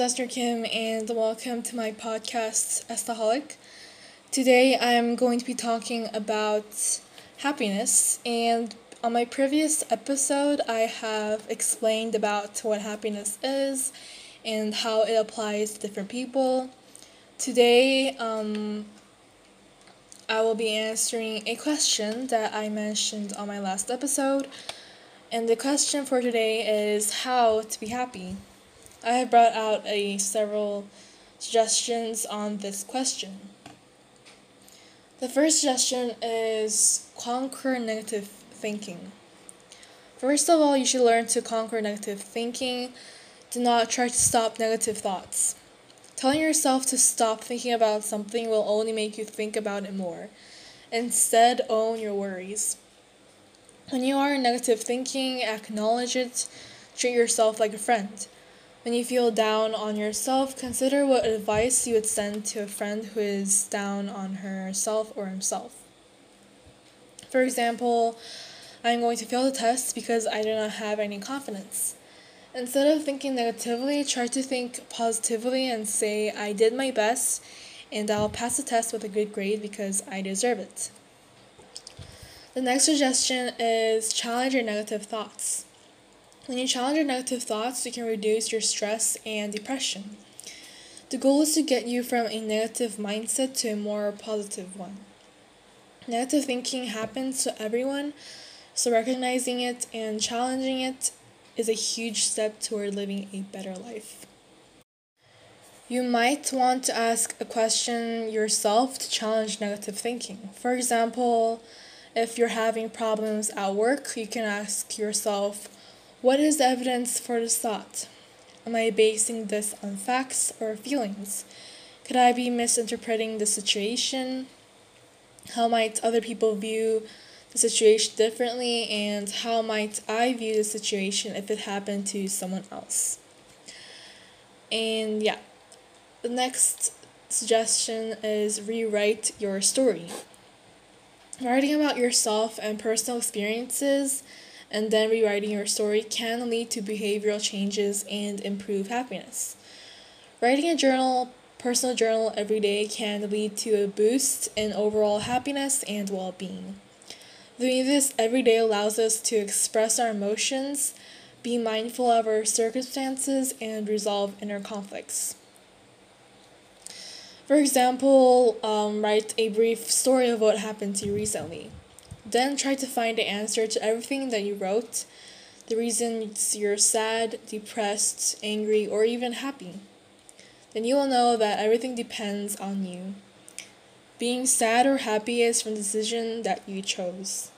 Esther Kim, and welcome to my podcast, Estaholic. Today I am going to be talking about happiness, and on my previous episode, I have explained about what happiness is and how it applies to different people. Today, um, I will be answering a question that I mentioned on my last episode, and the question for today is how to be happy. I have brought out a several suggestions on this question. The first suggestion is conquer negative thinking. First of all, you should learn to conquer negative thinking. Do not try to stop negative thoughts. Telling yourself to stop thinking about something will only make you think about it more. Instead, own your worries. When you are negative thinking, acknowledge it. Treat yourself like a friend. When you feel down on yourself, consider what advice you would send to a friend who is down on herself or himself. For example, I'm going to fail the test because I do not have any confidence. Instead of thinking negatively, try to think positively and say, I did my best and I'll pass the test with a good grade because I deserve it. The next suggestion is challenge your negative thoughts. When you challenge your negative thoughts, you can reduce your stress and depression. The goal is to get you from a negative mindset to a more positive one. Negative thinking happens to everyone, so recognizing it and challenging it is a huge step toward living a better life. You might want to ask a question yourself to challenge negative thinking. For example, if you're having problems at work, you can ask yourself, what is the evidence for this thought? Am I basing this on facts or feelings? Could I be misinterpreting the situation? How might other people view the situation differently? And how might I view the situation if it happened to someone else? And yeah, the next suggestion is rewrite your story. Writing about yourself and personal experiences and then rewriting your story can lead to behavioral changes and improve happiness. Writing a journal, personal journal every day can lead to a boost in overall happiness and well being. Doing this every day allows us to express our emotions, be mindful of our circumstances, and resolve inner conflicts. For example, um, write a brief story of what happened to you recently. Then try to find the answer to everything that you wrote, the reasons you're sad, depressed, angry, or even happy. Then you will know that everything depends on you. Being sad or happy is from the decision that you chose.